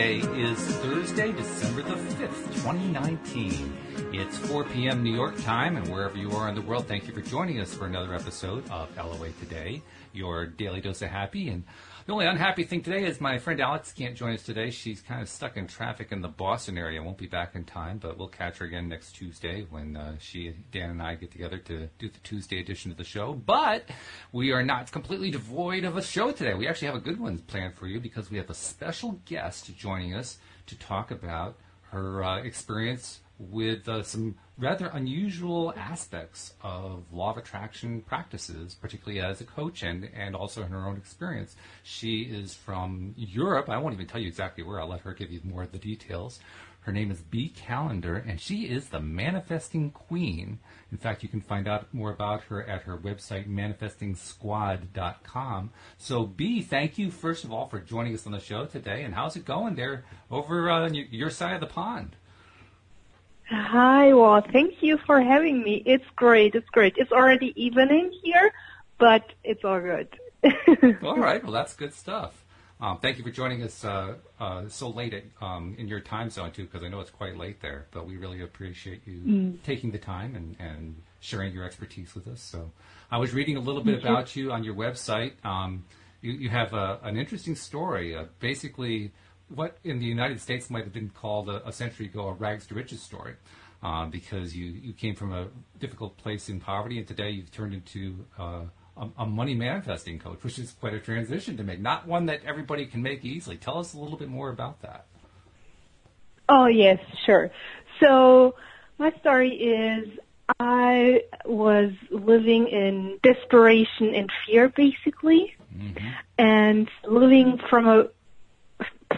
Today is Thursday, December the 5th, 2019. It's 4 p.m. New York time, and wherever you are in the world, thank you for joining us for another episode of LOA Today, your daily dose of happy. And the only unhappy thing today is my friend Alex can't join us today. She's kind of stuck in traffic in the Boston area. Won't be back in time, but we'll catch her again next Tuesday when uh, she, Dan, and I get together to do the Tuesday edition of the show. But we are not completely devoid of a show today. We actually have a good one planned for you because we have a special guest joining us to talk about her uh, experience with uh, some rather unusual aspects of law of attraction practices, particularly as a coach and, and also in her own experience. She is from Europe. I won't even tell you exactly where. I'll let her give you more of the details. Her name is Bee Kalender, and she is the Manifesting Queen. In fact, you can find out more about her at her website, manifestingsquad.com. So, Bee, thank you, first of all, for joining us on the show today. And how's it going there over uh, on your side of the pond? Hi, well, thank you for having me. It's great. It's great. It's already evening here, but it's all good. all right. Well, that's good stuff. Um, thank you for joining us uh, uh, so late at, um, in your time zone too, because I know it's quite late there. But we really appreciate you mm. taking the time and, and sharing your expertise with us. So, I was reading a little bit thank about you. you on your website. Um, you, you, have a, an interesting story. Uh, basically, what in the United States might have been called a, a century ago a rags to riches story. Um, because you, you came from a difficult place in poverty, and today you've turned into uh, a, a, money manifesting coach, which is quite a transition to make. Not one that everybody can make easily. Tell us a little bit more about that. Oh yes, sure. So my story is I was living in desperation and fear, basically, mm-hmm. and living from a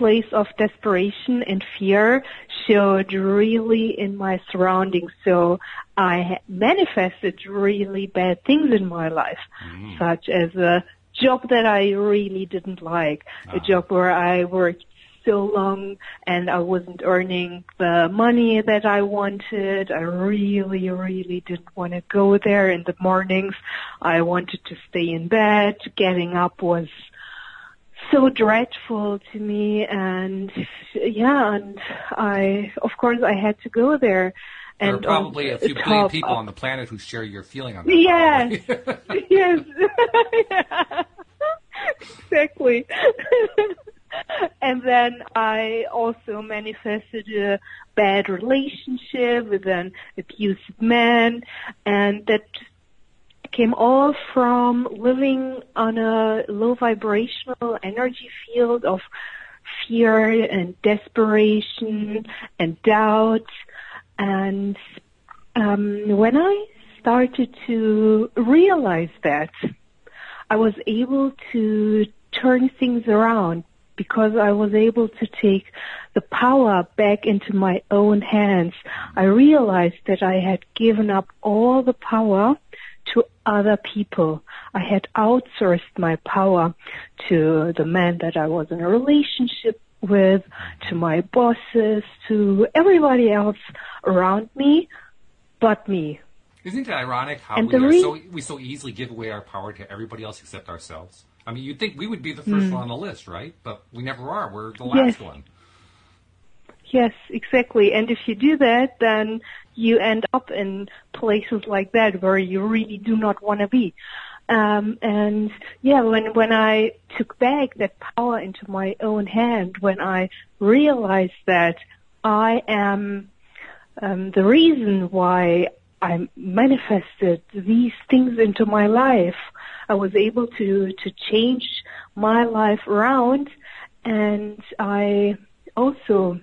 place of desperation and fear showed really in my surroundings. So I manifested really bad things in my life, mm. such as a job that I really didn't like, a ah. job where I worked so long and I wasn't earning the money that I wanted. I really, really didn't want to go there in the mornings. I wanted to stay in bed. Getting up was so dreadful to me and yeah and i of course i had to go there and there are um, probably a few billion people uh, on the planet who share your feeling on that. Yes, yes, yeah. exactly. and then I also manifested a bad relationship with an abusive man, and that came all from living on a low vibrational energy field of fear and desperation and doubt. And um, when I started to realize that, I was able to turn things around because I was able to take the power back into my own hands. I realized that I had given up all the power to other people. I had outsourced my power to the man that I was in a relationship with, to my bosses, to everybody else around me, but me. Isn't it ironic how we, re- so, we so easily give away our power to everybody else except ourselves? I mean, you'd think we would be the first mm. one on the list, right? But we never are. We're the last yes. one. Yes, exactly. And if you do that, then you end up in places like that where you really do not want to be. Um, and yeah, when when I took back that power into my own hand, when I realized that I am um, the reason why I manifested these things into my life, I was able to to change my life around, and I also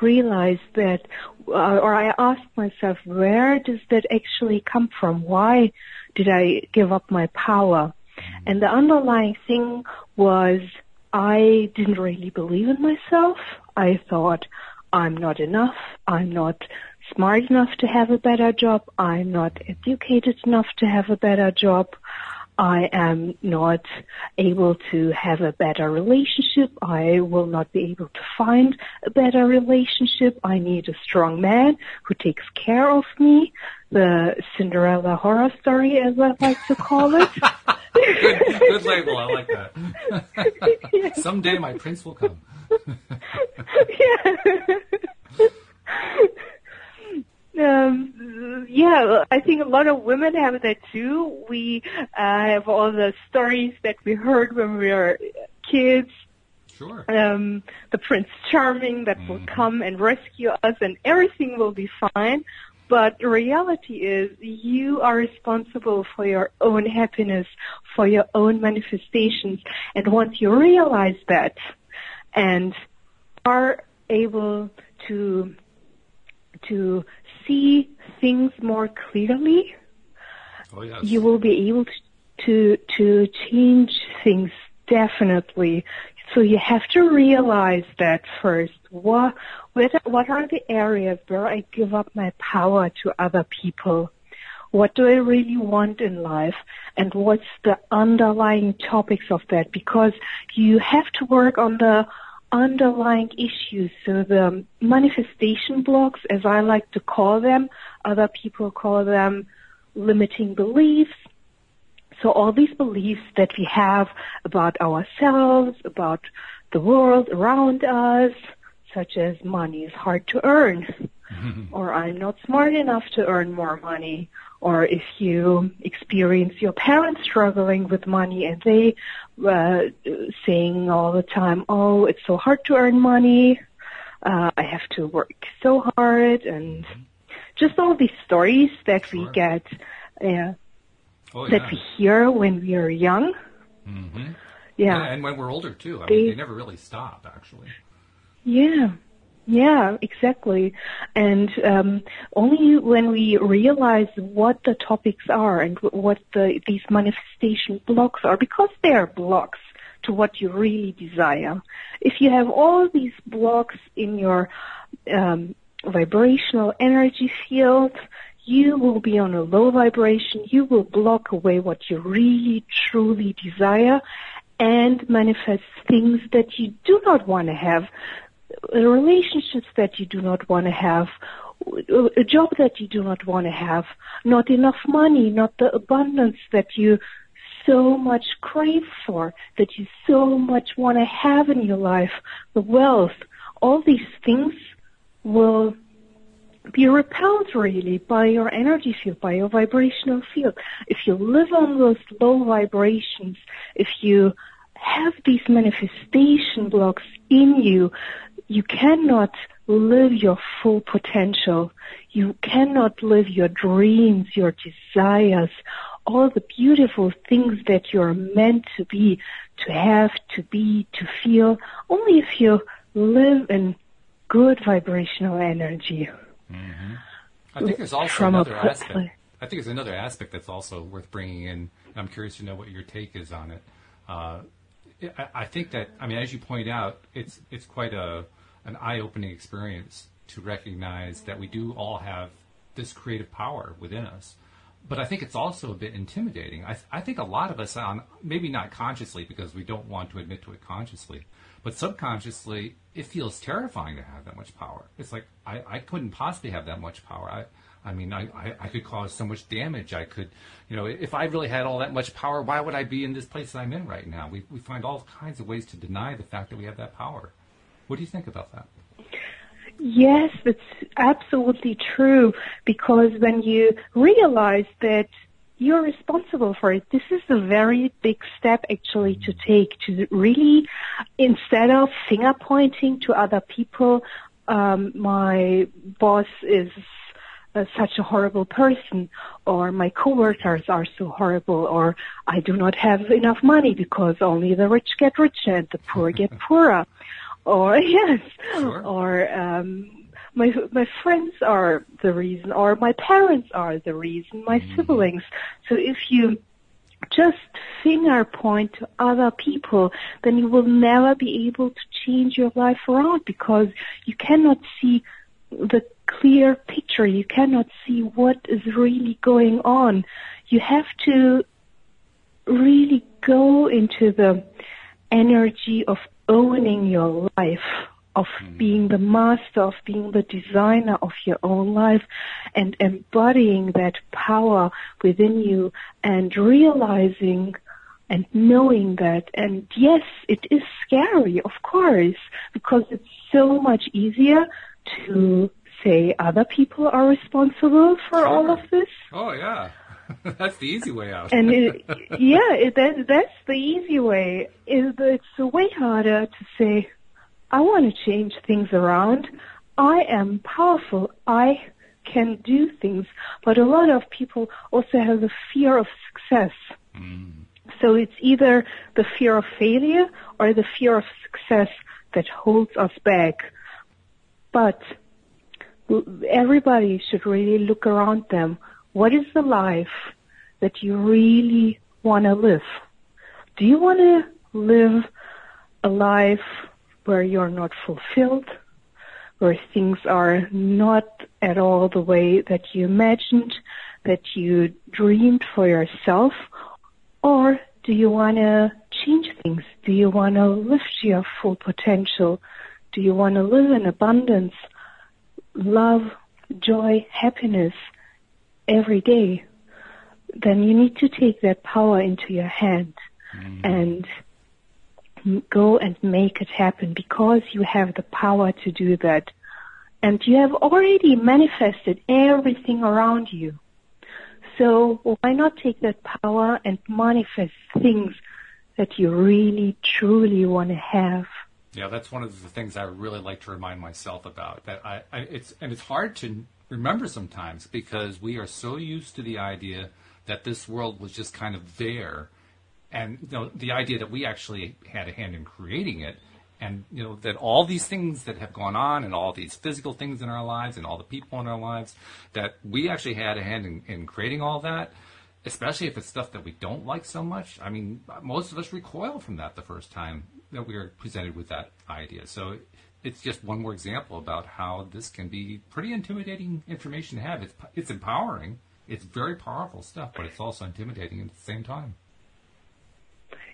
realized that, uh, or I asked myself, where does that actually come from? Why did I give up my power? And the underlying thing was I didn't really believe in myself. I thought I'm not enough. I'm not smart enough to have a better job. I'm not educated enough to have a better job. I am not able to have a better relationship. I will not be able to find a better relationship. I need a strong man who takes care of me. The Cinderella horror story, as I like to call it. good, good label. I like that. Someday my prince will come. yeah. um, yeah, I think a lot of women have that too. We uh, have all the stories that we heard when we were kids. Sure. Um, the Prince Charming that mm-hmm. will come and rescue us, and everything will be fine. But the reality is you are responsible for your own happiness, for your own manifestations. And once you realize that and are able to, to see things more clearly, oh, yes. you will be able to, to, to change things definitely. So you have to realize that first. What What, what are the areas where I give up my power to other people? What do I really want in life? And what's the underlying topics of that? Because you have to work on the underlying issues. So the manifestation blocks, as I like to call them, other people call them limiting beliefs, so all these beliefs that we have about ourselves, about the world around us, such as money is hard to earn, or I'm not smart enough to earn more money, or if you experience your parents struggling with money and they uh, saying all the time, "Oh, it's so hard to earn money. Uh, I have to work so hard," and mm-hmm. just all these stories that sure. we get. Uh, oh, that we hear when we are young. Mm-hmm. Yeah. yeah. and when we're older too. I they, mean, they never really stop, actually. Yeah. Yeah, exactly. And um, only when we realize what the topics are and what the, these manifestation blocks are, because they are blocks to what you really desire. If you have all these blocks in your um, vibrational energy field, you will be on a low vibration. You will block away what you really, truly desire and manifest things that you do not want to have, relationships that you do not want to have, a job that you do not want to have, not enough money, not the abundance that you so much crave for, that you so much want to have in your life, the wealth, all these things will be repelled really by your energy field, by your vibrational field. If you live on those low vibrations, if you have these manifestation blocks in you, you cannot live your full potential. You cannot live your dreams, your desires, all the beautiful things that you're meant to be, to have, to be, to feel, only if you live in good vibrational energy. Mm-hmm. I think there's also another aspect. I think there's another aspect that's also worth bringing in. I'm curious to know what your take is on it. Uh, I, I think that I mean, as you point out, it's it's quite a an eye-opening experience to recognize that we do all have this creative power within us. But I think it's also a bit intimidating. I, I think a lot of us, on maybe not consciously because we don't want to admit to it consciously, but subconsciously, it feels terrifying to have that much power. It's like I, I couldn't possibly have that much power. I, I mean, I, I, I could cause so much damage. I could, you know, if I really had all that much power, why would I be in this place that I'm in right now? We, we find all kinds of ways to deny the fact that we have that power. What do you think about that? Yes, it's absolutely true because when you realize that you're responsible for it. This is a very big step actually to take to really, instead of finger pointing to other people, um, my boss is uh, such a horrible person or my coworkers are so horrible or I do not have enough money because only the rich get richer and the poor get poorer or yes sure. or um my my friends are the reason or my parents are the reason my mm. siblings so if you just finger point to other people then you will never be able to change your life around because you cannot see the clear picture you cannot see what is really going on you have to really go into the energy of owning your life of mm. being the master, of being the designer of your own life and embodying that power within you and realizing and knowing that. And yes, it is scary, of course, because it's so much easier to say other people are responsible for Sure. all of this. Oh yeah, that's the easy way out. And it, yeah, it, that, that's the easy way. It, it's way harder to say, I want to change things around. I am powerful. I can do things. But a lot of people also have the fear of success. Mm. So it's either the fear of failure or the fear of success that holds us back. But everybody should really look around them. What is the life that you really want to live? Do you want to live a life where you're not fulfilled, where things are not at all the way that you imagined, that you dreamed for yourself? Or do you want to change things? Do you want to lift your full potential? Do you want to live in abundance, love, joy, happiness every day? Then you need to take that power into your hand mm. and go and make it happen because you have the power to do that. And you have already manifested everything around you. So why not take that power and manifest things that you really truly want to have? Yeah, that's one of the things I really like to remind myself about. That I, I it's and it's hard to remember sometimes because we are so used to the idea that this world was just kind of there, and you know the idea that we actually had a hand in creating it, and you know that all these things that have gone on and all these physical things in our lives and all the people in our lives that we actually had a hand in, in creating all that especially if it's stuff that we don't like so much. I mean, most of us recoil from that the first time that we are presented with that idea. So it's just one more example about how this can be pretty intimidating information to have. It's it's empowering. It's very powerful stuff, but it's also intimidating at the same time.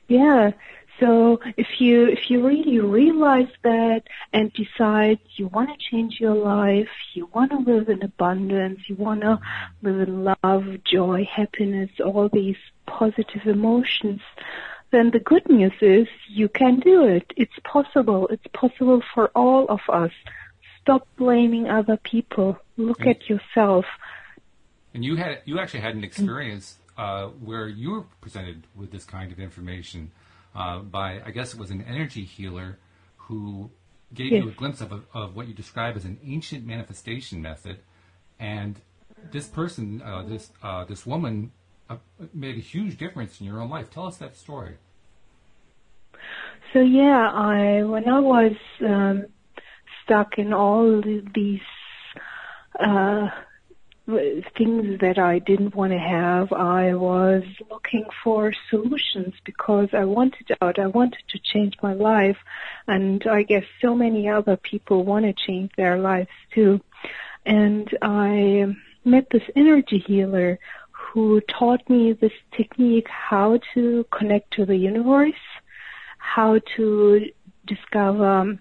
Yeah. So if you if you really realize that and decide you want to change your life, you want to live in abundance, you want to live in love, joy, happiness, all these positive emotions, then the good news is you can do it. It's possible. It's possible for all of us. Stop blaming other people. Look Mm. at yourself. And you had you actually had an experience uh, where you were presented with this kind of information uh, by I guess it was an energy healer who gave you a glimpse of, a, of what you describe as an ancient manifestation method, and this person, uh, this uh, this woman, uh, made a huge difference in your own life. Tell us that story. So yeah, I when I was um, stuck in all these uh, things that I didn't want to have, I was looking for solutions because I wanted out. I wanted to change my life, and I guess so many other people want to change their lives too. And I met this energy healer who taught me this technique how to connect to the universe how to discover um,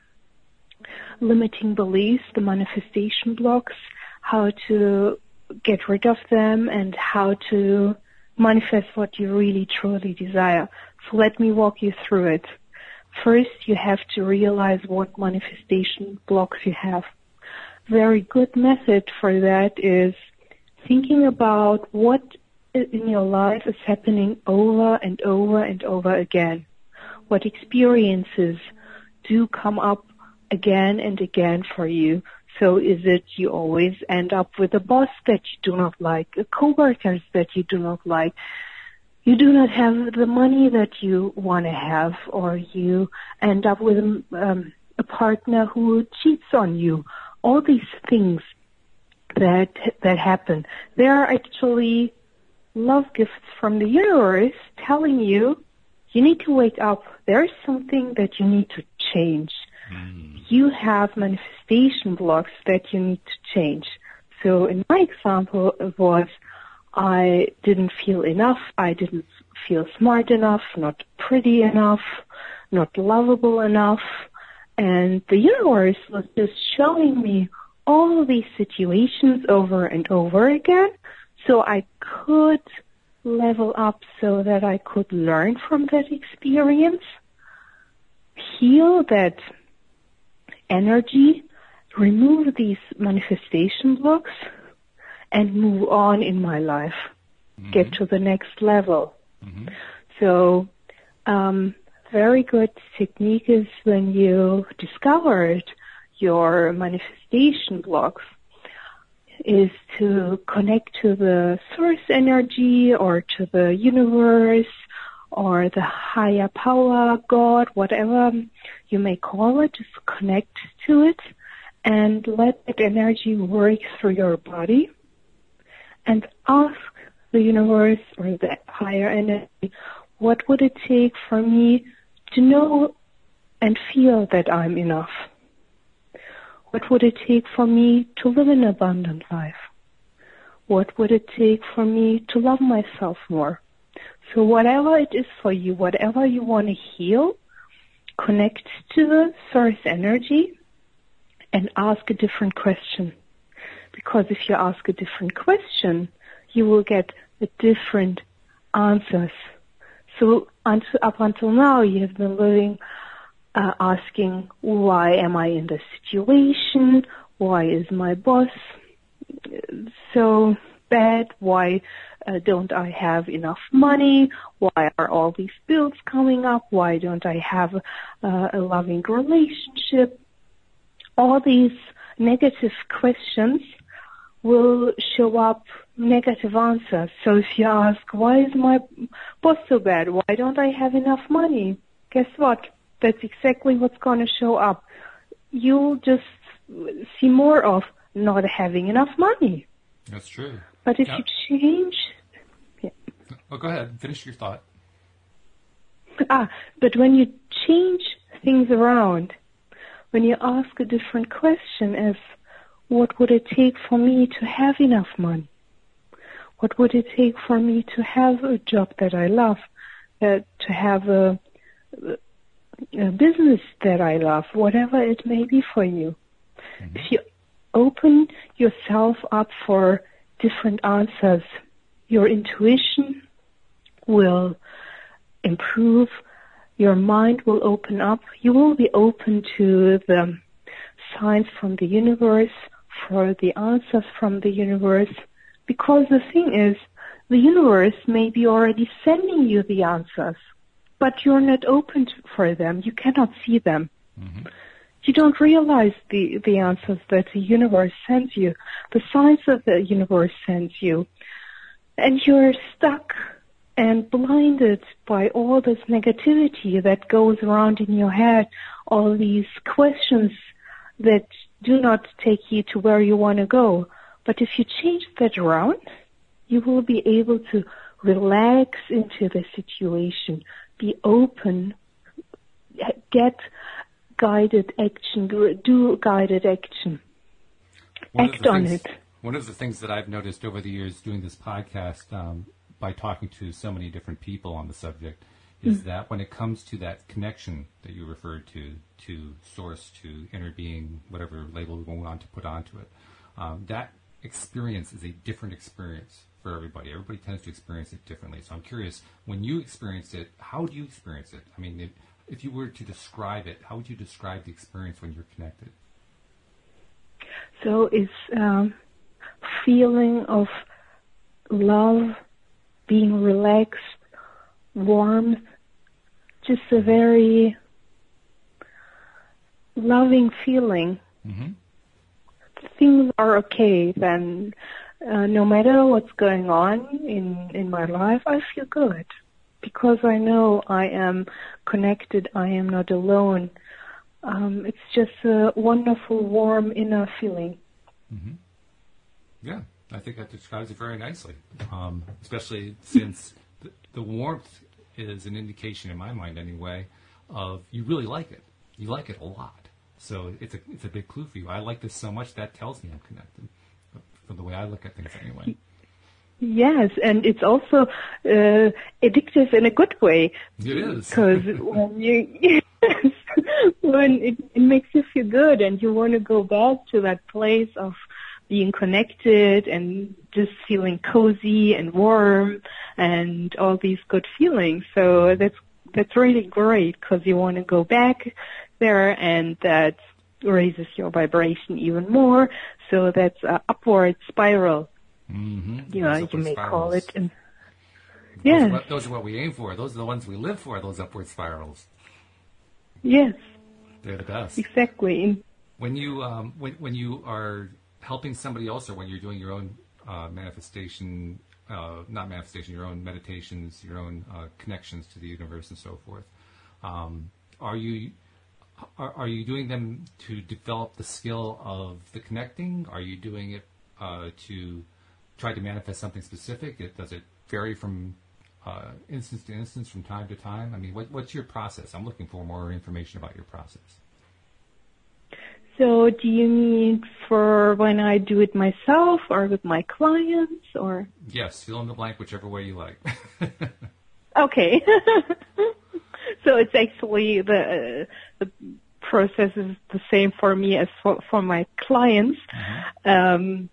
limiting beliefs, the manifestation blocks, how to get rid of them, and how to manifest what you really truly desire. So let me walk you through it. First, you have to realize what manifestation blocks you have. Very good method for that is thinking about what in your life is happening over and over and over again what experiences do come up again and again for you. So is it you always end up with a boss that you do not like, a coworkers that you do not like, you do not have the money that you want to have, or you end up with um, a partner who cheats on you. All these things that that happen, they are actually love gifts from the universe telling you you need to wake up. There is something that you need to change. Hmm. You have manifestation blocks that you need to change. So in my example, it was I didn't feel enough. I didn't feel smart enough, not pretty enough, not lovable enough. And the universe was just showing me all these situations over and over again so I could level up so that I could learn from that experience, heal that energy, remove these manifestation blocks, and move on in my life, mm-hmm. get to the next level. Mm-hmm. So, um, very good technique is when you discovered your manifestation blocks is to connect to the source energy or to the universe or the higher power, God, whatever you may call it, just connect to it and let that energy work through your body and ask the universe or the higher energy, what would it take for me to know and feel that I'm enough? What would it take for me to live an abundant life? What would it take for me to love myself more? So whatever it is for you, whatever you want to heal, connect to the source energy and ask a different question. Because if you ask a different question, you will get a different answers. So until, up until now, you have been living uh, asking, why am I in this situation? Why is my boss so bad? Why uh, don't I have enough money? Why are all these bills coming up? Why don't I have uh, a loving relationship? All these negative questions will show up negative answers. So if you ask, why is my boss so bad? Why don't I have enough money? Guess what? That's exactly what's going to show up. You'll just see more of not having enough money. That's true. But if you change. Yeah. Well, go ahead. Finish your thought. Ah, but when you change things around, when you ask a different question as, what would it take for me to have enough money? What would it take for me to have a job that I love? Uh, to have a, a business that I love, whatever it may be for you. Mm-hmm. If you open yourself up for different answers, your intuition will improve, your mind will open up, you will be open to the signs from the universe, for the answers from the universe, because the thing is, the universe may be already sending you the answers but you're not open for them. You cannot see them. Mm-hmm. You don't realize the, the answers that the universe sends you, the signs that the universe sends you. And you're stuck and blinded by all this negativity that goes around in your head, all these questions that do not take you to where you want to go. But if you change that around, you will be able to relax into the situation, be open, get guided action, do guided action, one act on things, it. One of the things that I've noticed over the years doing this podcast, um, by talking to so many different people on the subject, is mm that when it comes to that connection that you referred to, to source, to inner being, whatever label we want to put onto it, um, that experience is a different experience for everybody. Everybody tends to experience it differently. So I'm curious, when you experience it, how do you experience it? I mean, if, if you were to describe it, how would you describe the experience when you're connected? So it's um, feeling of love, being relaxed, warm, just a very loving feeling. Mm-hmm. Things are okay, then uh, no matter what's going on in in my life, I feel good because I know I am connected. I am not alone. Um, it's just a wonderful, warm inner feeling. Mm-hmm. Yeah, I think that describes it very nicely. Um, especially since the, the warmth is an indication, in my mind anyway, of you really like it. You like it a lot. So it's a it's a big clue for you. I like this so much that tells me I'm connected from the way I look at things anyway. Yes, and it's also uh, addictive in a good way. It is because when you yes, when it, it makes you feel good and you want to go back to that place of being connected and just feeling cozy and warm and all these good feelings. So that's that's really great because you want to go back there and that raises your vibration even more. So that's an upward spiral. Mm-hmm. You know, you may spirals. call it. And, Those, are what, those are what we aim for. Those are the ones we live for. Those upward spirals. yes, They're the best. exactly. When you um, when when you are helping somebody else, or when you're doing your own uh, manifestation, uh, not manifestation, your own meditations, your own uh, connections to the universe, and so forth, um, are you are, are you doing them to develop the skill of the connecting? Are you doing it uh, to try to manifest something specific? It, does it vary from uh, instance to instance, from time to time? I mean, what, what's your process? I'm looking for more information about your process. so, do you mean for when I do it myself or with my clients or? Yes, fill in the blank whichever way you like. Okay. so it's actually the the process is the same for me as for, for my clients. Um,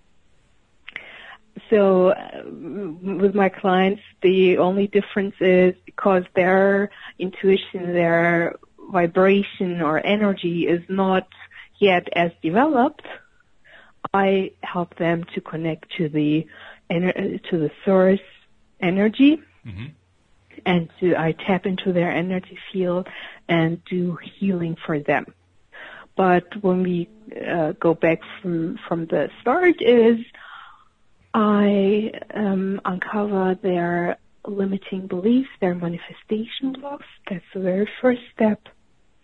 so uh, with my clients, the only difference is because their intuition, their vibration or energy is not yet as developed. I help them to connect to the ener- to the source energy Mhm. And to, I tap into their energy field and do healing for them. But when we uh, go back from from the start, is I um, uncover their limiting beliefs, their manifestation blocks. That's the very first step.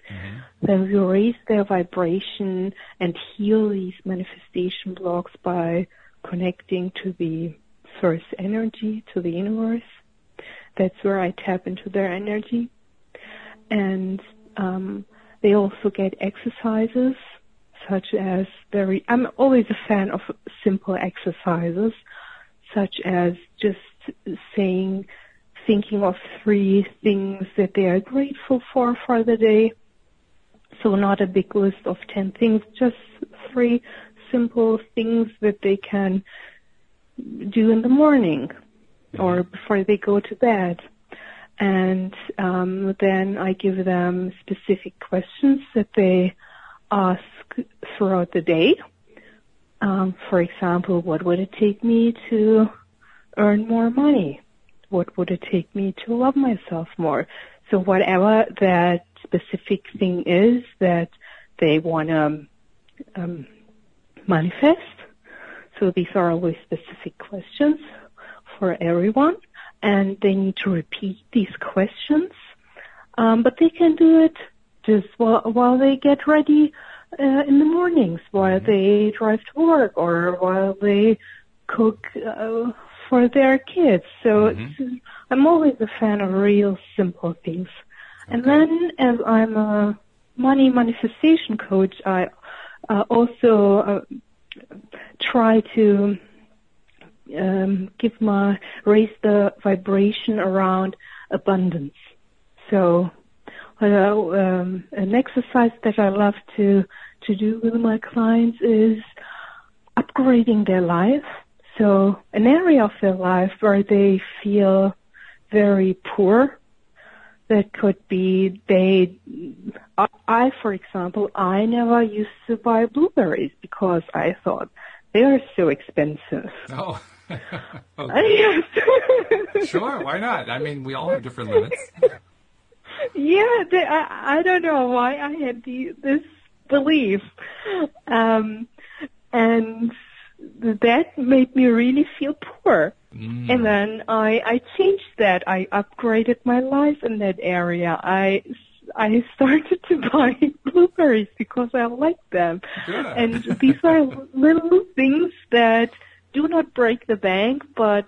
Mhm. Then we raise their vibration and heal these manifestation blocks by connecting to the source energy, to the universe. That's where I tap into their energy. And um, they also get exercises such as very, I'm always a fan of simple exercises such as just saying, thinking of three things that they are grateful for for the day. So not a big list of 10 things, just three simple things that they can do in the morning or before they go to bed. And um, then I give them specific questions that they ask throughout the day. Um, for example, what would it take me to earn more money? What would it take me to love myself more? So whatever that specific thing is that they want to um, manifest. So these are always specific questions for everyone, and they need to repeat these questions. Um, but they can do it just while, while they get ready uh, in the mornings, while they drive to work, or while they cook uh, for their kids. So it's, I'm always a fan of real simple things. And then, as I'm a money manifestation coach, I uh, also uh, try to um, give my raise the vibration around abundance. So, uh, um, an exercise that I love to to do with my clients is upgrading their life. So, an area of their life where they feel very poor. That could be they. I, for example, I never used to buy blueberries because I thought they are so expensive. Oh. sure. Why not? I mean, we all have different limits. yeah, they, I, I don't know why I had the, this belief, um, and that made me really feel poor. Mm. And then I, I changed that. I upgraded my life in that area. I, I started to buy blueberries because I like them. Good. And these are little things that do not break the bank, but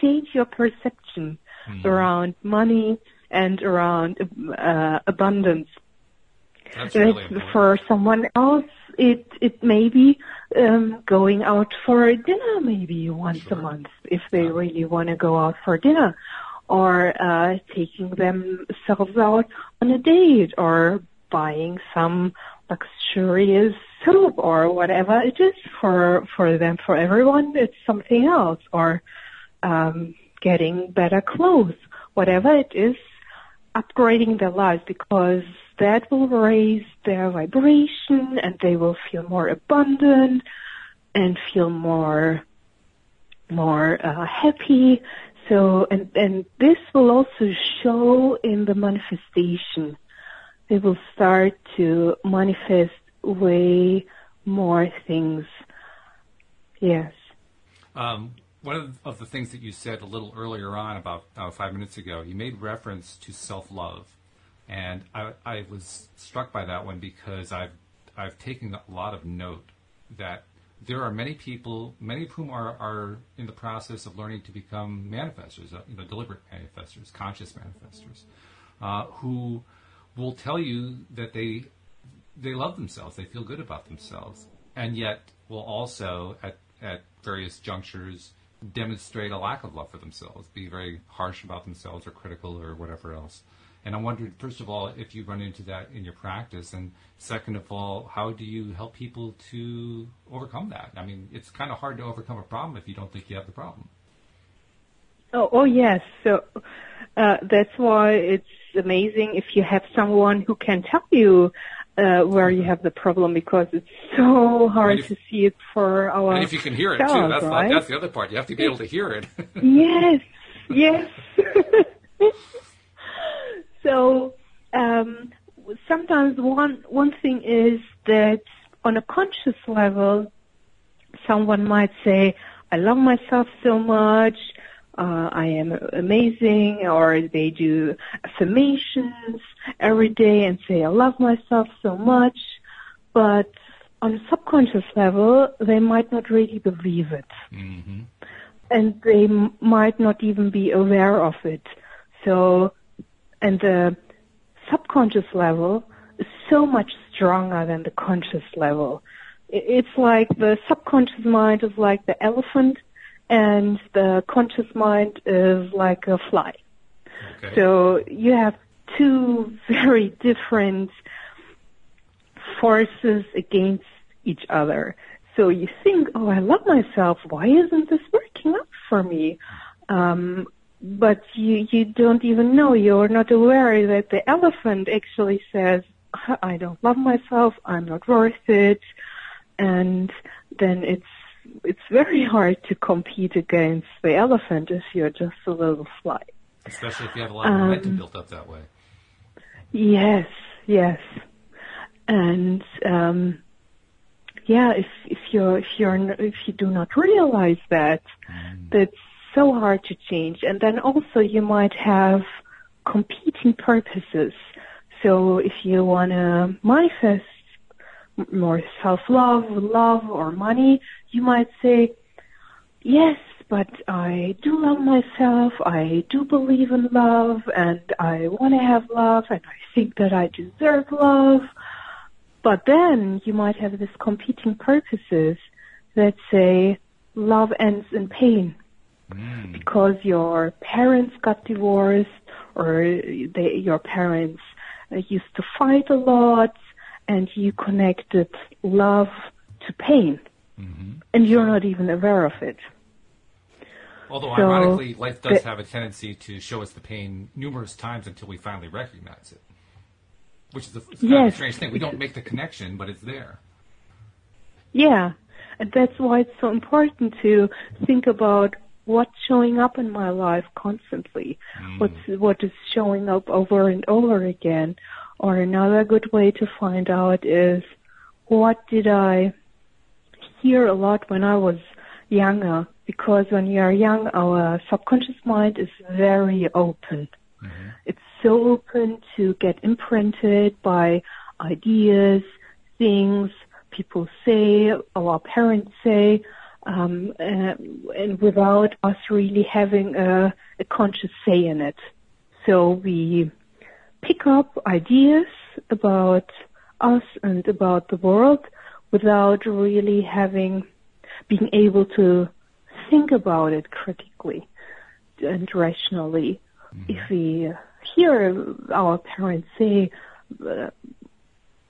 change your perception Hmm. around money and around uh, abundance. That's really for someone else, it it may be um, going out for dinner maybe once Sure. a month if they Yeah. really want to go out for dinner, or uh, taking themselves out on a date, or buying some luxurious soap or whatever it is for for them. For everyone, it's something else or um, getting better clothes, whatever it is, upgrading their lives because that will raise their vibration and they will feel more abundant and feel more more uh, happy. So and and this will also show in the manifestation. They will start to manifest way more things. Yes. Um, one of, the things that you said a little earlier on, about uh, five minutes ago, you made reference to self-love, and I, I was struck by that one because I've I've taken a lot of note that there are many people, many of whom are, are in the process of learning to become manifestors, uh, you know, deliberate manifestors, conscious manifestors, uh, who will tell you that they they love themselves, they feel good about themselves, and yet will also at at various junctures demonstrate a lack of love for themselves, be very harsh about themselves or critical or whatever else. And I wondered, first of all, if you run into that in your practice, and second of all, how do you help people to overcome that? I mean, it's kind of hard to overcome a problem if you don't think you have the problem. Oh, oh yes. So uh, that's why it's amazing if you have someone who can tell you uh, where you have the problem because it's so hard if, to see it for our. And if you can hear it too, that's, right? that's the other part. You have to be able to hear it. yes, yes. so um, sometimes one one thing is that on a conscious level, someone might say, "I love myself so much." Uh, I am amazing, or they do affirmations every day and say, I love myself so much. But on a subconscious level, they might not really believe it. Mm-hmm. And they m- might not even be aware of it. So, and the subconscious level is so much stronger than the conscious level. It's like the subconscious mind is like the elephant and the conscious mind is like a fly. Okay. So you have two very different forces against each other. So you think, oh, I love myself. Why isn't this working out for me? Um, but you, you don't even know. You're not aware that the elephant actually says, I don't love myself. I'm not worth it. And then it's it's very hard to compete against the elephant if you're just a little fly. Especially if you have a lot of momentum um, built up that way. Yes, yes, and um, yeah, if if you're if you're if you do not realize that, mm. that's so hard to change. And then also you might have competing purposes. So if you want to manifest more self-love, love, or money, you might say, yes, but I do love myself, I do believe in love, and I want to have love, and I think that I deserve love. But then you might have this competing purposes that say love ends in pain. Mm. Because your parents got divorced or they, your parents used to fight a lot and you connected love to pain. Mm-hmm. And you're not even aware of it. Although, so ironically, life does the, have a tendency to show us the pain numerous times until we finally recognize it. Which is a, kind yes. of a strange thing. We don't make the connection, but it's there. Yeah. And that's why it's so important to think about what's showing up in my life constantly. Mm. What's, what is showing up over and over again. Or another good way to find out is what did I hear a lot when I was younger? Because when you are young, our subconscious mind is very open. Mm-hmm. It's so open to get imprinted by ideas, things people say, our parents say, um, uh, and without us really having a, a conscious say in it. So we pick up ideas about us and about the world without really having, being able to think about it critically and rationally. Mm-hmm. If we hear our parents say uh,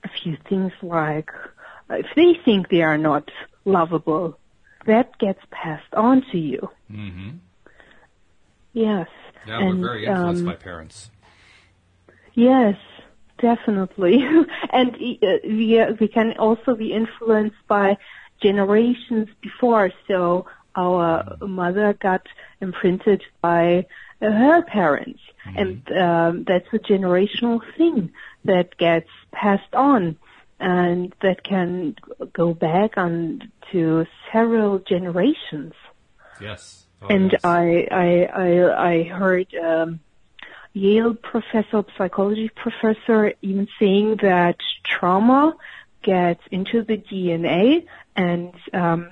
a few things like, if they think they are not lovable, that gets passed on to you. Mm-hmm. Yes. Yeah, and, we're very influenced um, by parents. Yes, definitely. and uh, we, uh, we can also be influenced by generations before. So our mother got imprinted by uh, her parents. And um, that's a generational thing that gets passed on and that can go back on to several generations. Yes. Oh, And yes. I, I, I, I heard um, Yale professor, psychology professor, even saying that trauma gets into the DNA and um,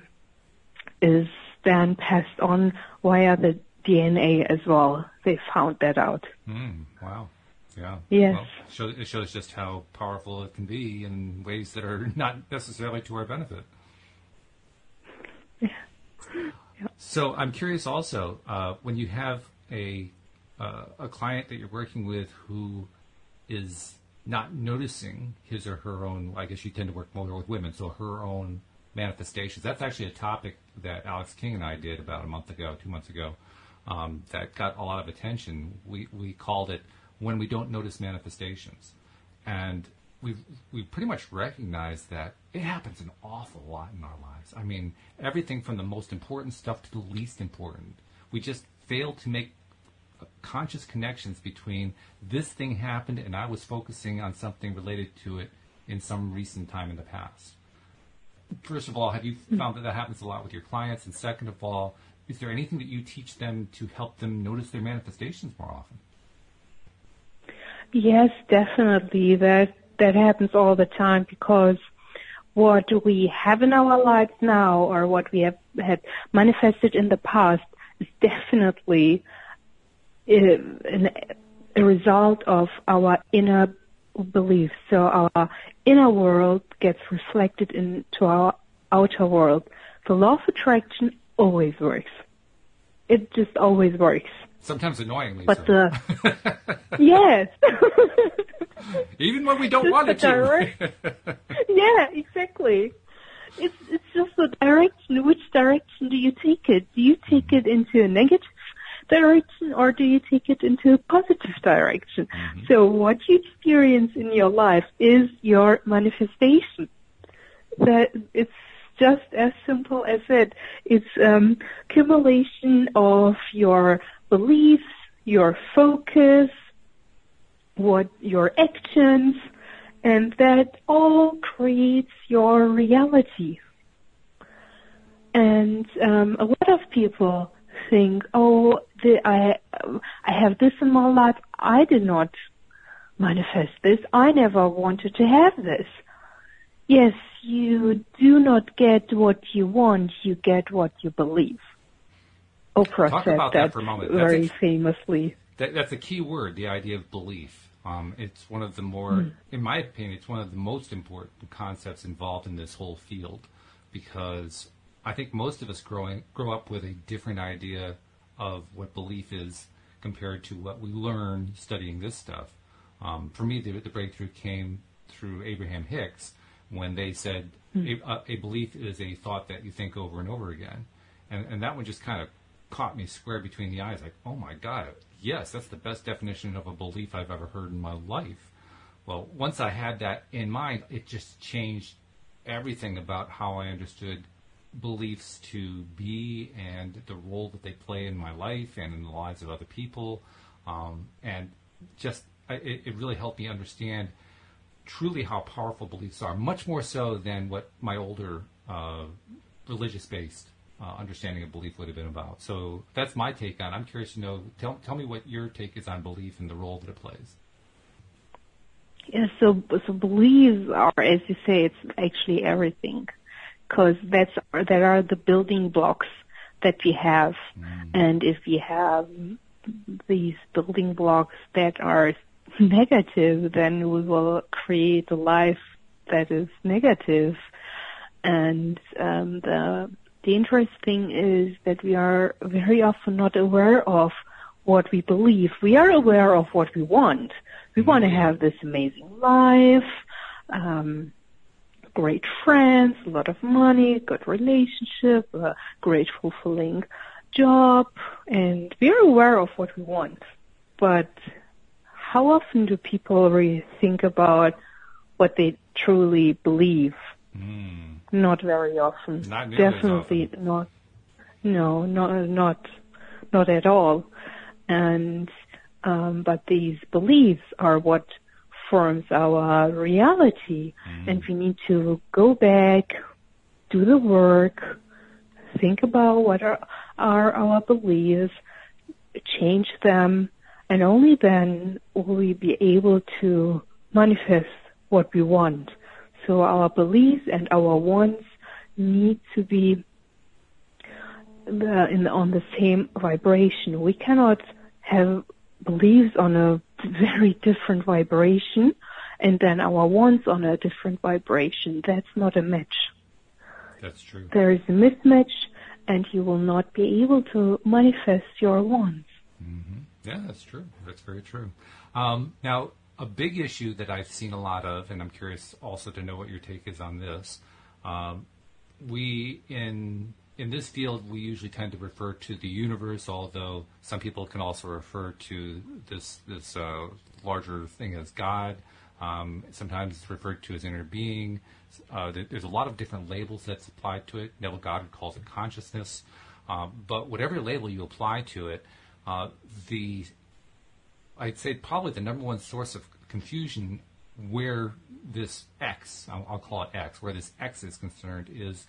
is then passed on via the DNA as well. They found that out. Mm, wow. Yeah. Yes. Well, it shows just how powerful it can be in ways that are not necessarily to our benefit. Yeah. So I'm curious also uh, when you have a uh, a client that you're working with who is not noticing his or her own. I guess you tend to work more with women, so her own manifestations. That's actually a topic that Alex King and I did about a month ago, two months ago, um, that got a lot of attention. We we called it when we don't notice manifestations, and we've we pretty much recognized that it happens an awful lot in our lives. I mean, everything from the most important stuff to the least important. We just fail to make conscious connections between this thing happened and I was focusing on something related to it in some recent time in the past. First of all, have you found that that happens a lot with your clients? And second of all, is there anything that you teach them to help them notice their manifestations more often? Yes, definitely. That that happens all the time because what we have in our lives now or what we have had manifested in the past is definitely Uh, a result of our inner beliefs. So our inner world gets reflected into our outer world. The law of attraction always works. It just always works. Sometimes annoyingly But so. the yes. Even when we don't Just want it direct- to. yeah, exactly. It's it's just the direction. Which direction do you take it? Do you take it into a negative direction or do you take it into a positive direction? So what you experience in your life is your manifestation. That it's just as simple as it. It's um, accumulation of your beliefs, your focus, what your actions, and that all creates your reality. And um, a lot of people think, "Oh, the, I I have this in my life. I did not manifest this. I never wanted to have this." Yes, you do not get what you want. You get what you believe. Oprah Talk said about that that, for a moment. That's very a- famously. That, that's a key word, the idea of belief. Um, it's one of the more, in my opinion, it's one of the most important concepts involved in this whole field because I think most of us growing grow up with a different idea of what belief is compared to what we learn studying this stuff. Um, for me, the, the breakthrough came through Abraham Hicks when they said a, a, a belief is a thought that you think over and over again, and, and that one just kind of caught me square between the eyes. Like, oh my god, yes, that's the best definition of a belief I've ever heard in my life. Well, once I had that in mind, it just changed everything about how I understood beliefs to be and the role that they play in my life and in the lives of other people. Um, and just, it, it really helped me understand truly how powerful beliefs are, much more so than what my older uh, religious based uh, understanding of belief would have been about. So that's my take on it. I'm curious to know, tell, tell me what your take is on belief and the role that it plays. Yeah, so so beliefs are, as you say, it's actually everything, because that's that are the building blocks that we have, and if we have these building blocks that are negative, then we will create a life that is negative, and um, the dangerous thing is that we are very often not aware of what we believe. We are aware of what we want. We want to have this amazing life, um, great friends, a lot of money, good relationship, a great fulfilling job, and we're aware of what we want. But how often do people really think about what they truly believe? Mm. Not very often. Not Definitely often. not. No, not not not at all. And um, but these beliefs are what forms our reality, mm. and we need to go back, do the work, think about what are, are our beliefs, change them, and only then will we be able to manifest what we want. So our beliefs and our wants need to be the, in the, on the same vibration. We cannot have beliefs on a very different vibration and then our wants on a different vibration. That's not a match. That's true. There is a mismatch and you will not be able to manifest your wants. Mm-hmm. Yeah, that's true. That's very true. Um, now, a big issue that I've seen a lot of, and I'm curious also to know what your take is on this. Um, we in in this field we usually tend to refer to the universe, although some people can also refer to this this uh, larger thing as God. Um, sometimes it's referred to as inner being. Uh, there's a lot of different labels that's applied to it. Neville Goddard calls it consciousness. Um, but whatever label you apply to it, uh, the I'd say probably the number one source of confusion where this X, I'll, I'll call it X, where this X is concerned is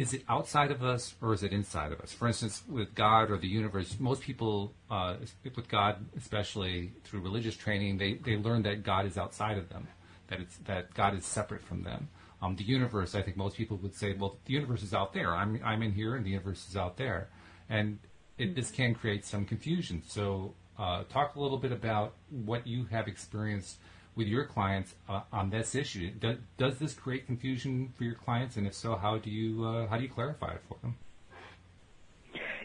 is it outside of us or is it inside of us? For instance, with God or the universe, most people, uh, with God, especially through religious training, they, they learn that God is outside of them, that it's that God is separate from them. Um, the universe, I think most people would say, well, the universe is out there. I'm I'm in here, and the universe is out there, and it, this can create some confusion. So, uh, talk a little bit about what you have experienced with your clients uh, on this issue. Does, does this create confusion for your clients, and if so, how do you uh, how do you clarify it for them?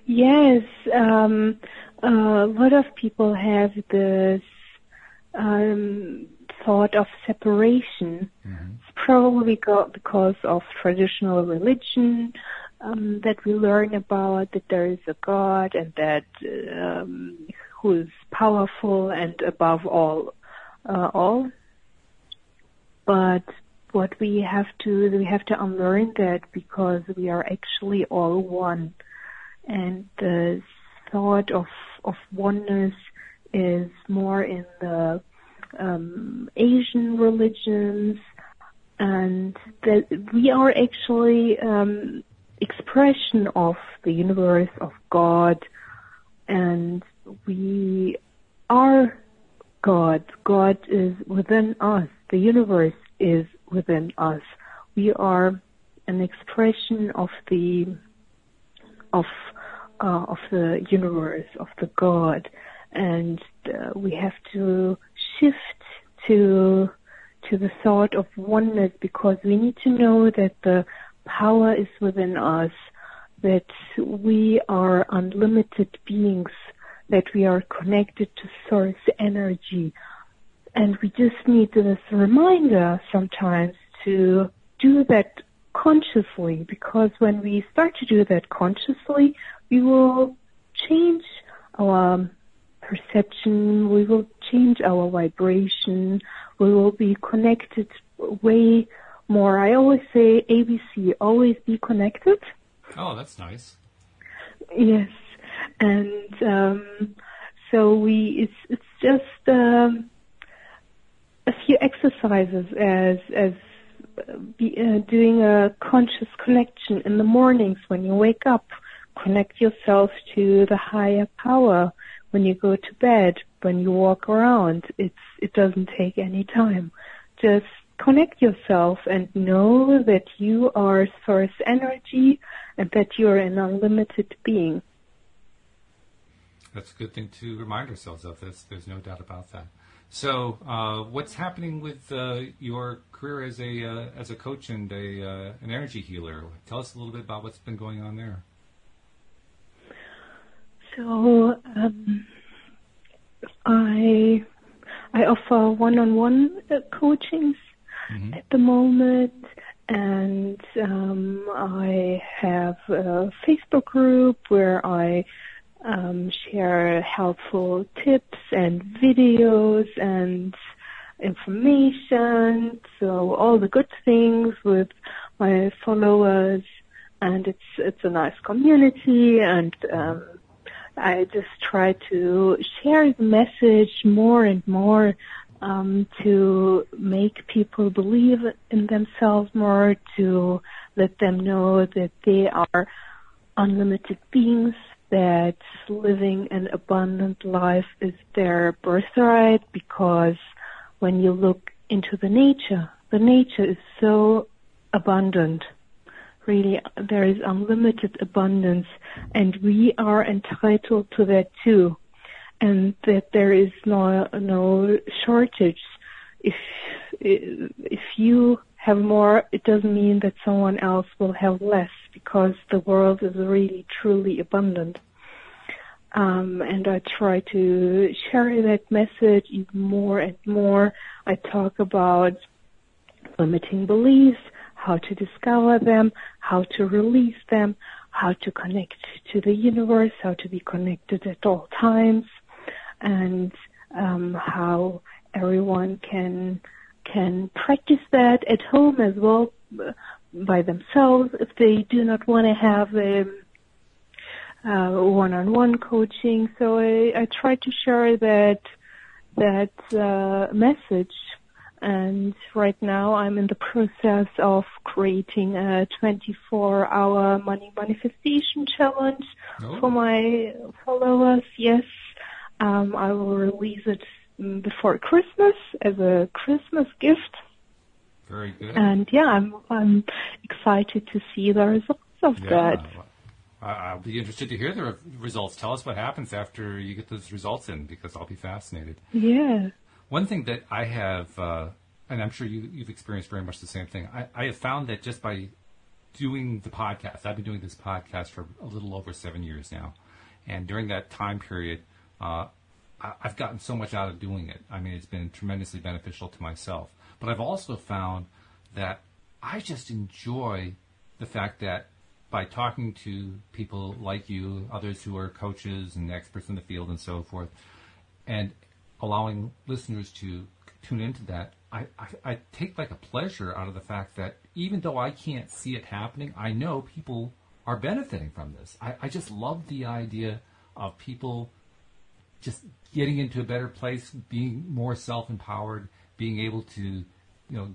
Yes, um, a lot of people have this um, thought of separation. Mm-hmm. It's probably go- because of traditional religion um, that we learn about that there is a God and that um, who is powerful and above all uh, all. But what we have to we have to unlearn that because we are actually all one, and the thought of of oneness is more in the um, Asian religions, and that we are actually um, expression of the universe of God, and we are God. God is within us. The universe is within us. We are an expression of the of uh, of the universe, of the God, and uh, we have to shift to to the thought of oneness because we need to know that the power is within us, that we are unlimited beings, that we are connected to source energy. And we just need this reminder sometimes to do that consciously because when we start to do that consciously, we will change our perception, we will change our vibration, we will be connected way more. I always say ABC, always be connected. Oh, that's nice. Yes, and um, so we it's it's just um, a few exercises as as be, uh, doing a conscious connection in the mornings when you wake up. Connect yourself to the higher power when you go to bed, when you walk around. It's it doesn't take any time. Just connect yourself and know that you are source energy and that you're an unlimited being. That's a good thing to remind ourselves of. There's, there's no doubt about that. So, uh, what's happening with uh, your career as a uh, as a coach and a uh, an energy healer? Tell us a little bit about what's been going on there. So, um, I I offer one-on-one coachings Mm-hmm. at the moment, and um, I have a Facebook group where I um, share helpful tips and videos and information. So all the good things with my followers, and it's it's a nice community, and um, I just try to share the message more and more um, to make people believe in themselves more, to let them know that they are unlimited beings, that living an abundant life is their birthright because when you look into the nature, the nature is so abundant. Really, there is unlimited abundance and we are entitled to that too and that there is no no shortage. If if you have more, it doesn't mean that someone else will have less because the world is really truly abundant. Um, and I try to share that message even more and more. I talk about limiting beliefs, how to discover them, how to release them, how to connect to the universe, how to be connected at all times, and um, how everyone can can practice that at home as well by themselves if they do not want to have a uh, one-on-one coaching. So I, I try to share that that uh, message. And right now I'm in the process of creating a 24-hour money manifestation challenge oh. for my followers. Yes, um, I will release it mm, before Christmas as a Christmas gift. Very good. And yeah, I'm I'm excited to see the results of yeah. that. I'll be interested to hear the results. Tell us what happens after you get those results in, because I'll be fascinated. Yeah. One thing that I have, uh, and I'm sure you, have experienced very much the same thing. I, I have found that just by doing the podcast, I've been doing this podcast for a little over seven years now, and during that time period, uh, I, I've gotten so much out of doing it. I mean, it's been tremendously beneficial to myself. But I've also found that I just enjoy the fact that by talking to people like you, others who are coaches and experts in the field and so forth, and allowing listeners to tune into that, I, I, I, take like a pleasure out of the fact that even though I can't see it happening, I know people are benefiting from this. I, I just love the idea of people just getting into a better place, being more self-empowered, being able to, you know,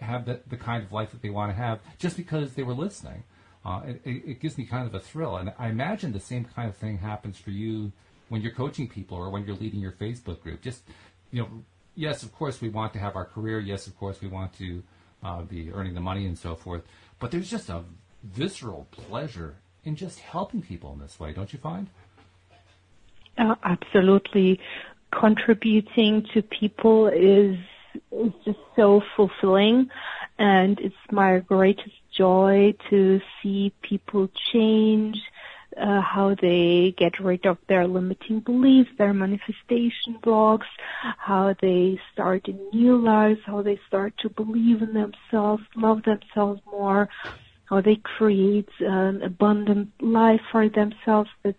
have the, the kind of life that they want to have just because they were listening. Uh, it, it, gives me kind of a thrill. And I imagine the same kind of thing happens for you when you're coaching people or when you're leading your Facebook group. Just, you know, yes, of course we want to have our career. Yes, of course we want to uh, be earning the money and so forth. But there's just a visceral pleasure in just helping people in this way, don't you find? Uh, absolutely. Contributing to people is, is just so fulfilling. And it's my greatest joy to see people change, uh, how they get rid of their limiting beliefs, their manifestation blocks, how they start a new lives, how they start to believe in themselves, love themselves more, how they create an abundant life for themselves. That's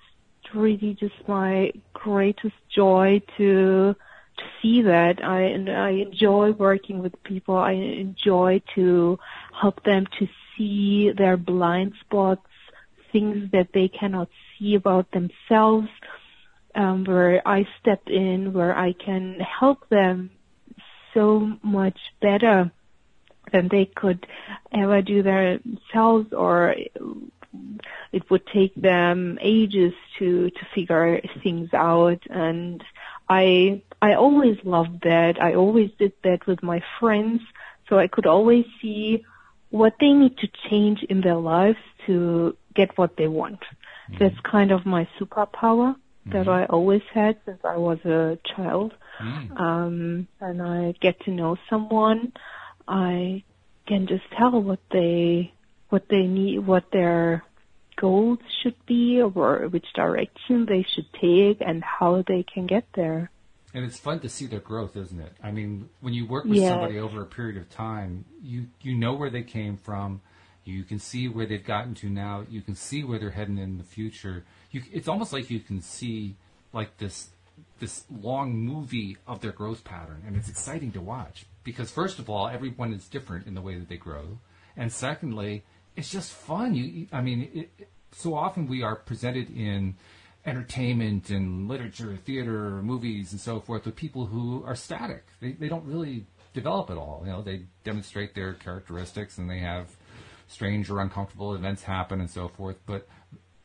really just my greatest joy to to see that. I and I enjoy working with people. I enjoy to help them to see their blind spots, things that they cannot see about themselves. Um, where I step in, where I can help them so much better than they could ever do themselves or it would take them ages to to figure things out and I I always loved that. I always did that with my friends so I could always see what they need to change in their lives to get what they want. Mm-hmm. That's kind of my superpower mm-hmm. that I always had since I was a child. Mm-hmm. Um, and I get to know someone, I can just tell what they what they need, what their goals should be, or which direction they should take, and how they can get there. and it's fun to see their growth, isn't it? I mean, when you work with Yes. somebody over a period of time, you you know where they came from. You can see where they've gotten to now. You can see where they're heading in the future. You, it's almost like you can see like this this long movie of their growth pattern, and it's exciting to watch because first of all, everyone is different in the way that they grow, and secondly, it's just fun. You, I mean, it, it, so often we are presented in entertainment and literature, theater, movies, and so forth with people who are static. They they don't really develop at all. You know, they demonstrate their characteristics and they have strange or uncomfortable events happen and so forth. But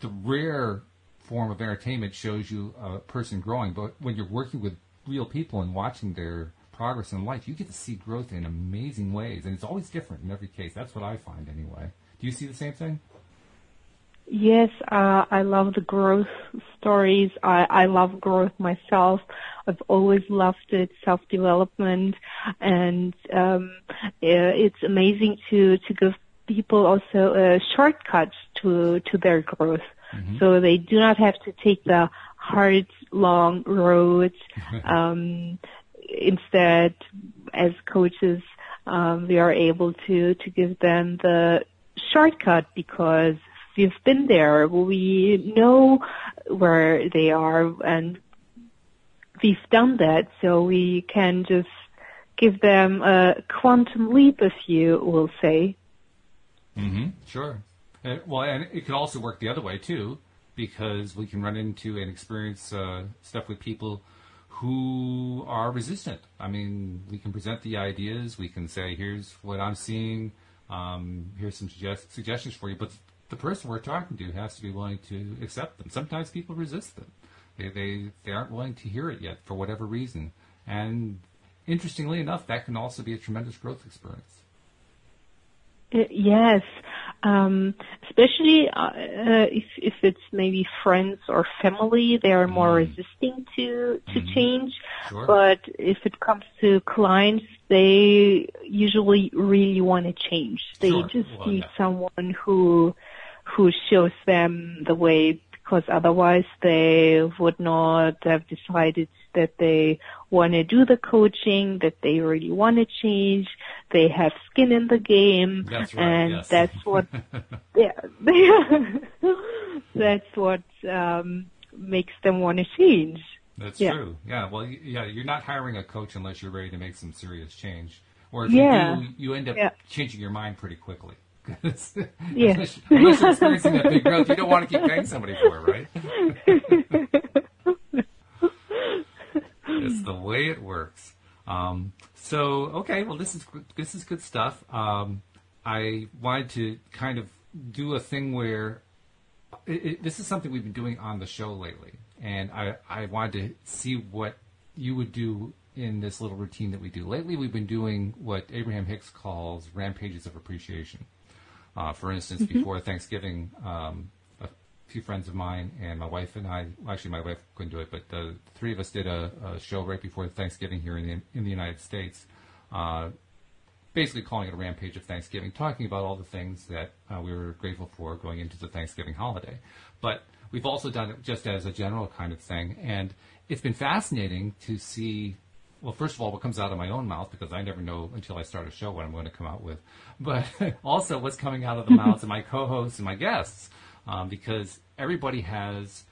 the rare form of entertainment shows you a person growing. But when you're working with real people and watching their progress in life, you get to see growth in amazing ways, and it's always different in every case. That's what I find anyway. Do you see the same thing? Yes, uh, I love the growth stories. I, I love growth myself. I've always loved it, self-development, and um, uh, it's amazing to to give people also uh, shortcuts to to their growth, so they do not have to take the hard, long roads. um, instead, as coaches, um, we are able to to give them the shortcut because we've been there. We know where they are and we've done that so we can just give them a quantum leap if you will say. Mm-hmm. Sure. Uh, well, and it could also work the other way too, because we can run into and experience uh, stuff with people who are resistant. I mean, we can present the ideas. We can say, "Here's what I'm seeing. Um, here's some suggest- suggestions for you." But the person we're talking to has to be willing to accept them. Sometimes people resist them. They they they aren't willing to hear it yet for whatever reason. And interestingly enough, that can also be a tremendous growth experience. Uh, Yes, um, especially uh, uh, if if it's maybe friends or family, they are more Mm. resisting to to Mhm. change. Sure. But if it comes to clients, they usually really want to change. They Sure. just Well, need yeah. someone who who shows them the way because otherwise they would not have decided that they want to do the coaching, that they really want to change, they have skin in the game, That's right, and yes. that's what yeah, that's what um, makes them want to change. That's Yeah. true. Yeah. Well, yeah, you're not hiring a coach unless you're ready to make some serious change. Or if Yeah. you do, you end up Yeah. changing your mind pretty quickly. Yeah. unless, unless you're experiencing that big growth, you don't want to keep paying somebody for it, right? It's the way it works. Um, so, okay, well, this is this is good stuff. Um, I wanted to kind of do a thing where it, it, this is something we've been doing on the show lately, and I, I wanted to see what you would do in this little routine that we do. Lately, we've been doing what Abraham Hicks calls rampages of appreciation. Uh, for instance, before Thanksgiving, um, few friends of mine and my wife and I. Actually, my wife couldn't do it, but the three of us did a, a show right before Thanksgiving here in the, in the United States, uh, basically calling it a rampage of Thanksgiving, talking about all the things that uh, we were grateful for going into the Thanksgiving holiday. But we've also done it just as a general kind of thing, and it's been fascinating to see. Well, first of all, what comes out of my own mouth because I never know until I start a show what I'm going to come out with, but also what's coming out of the mouths of my co-hosts and my guests, um, because everybody has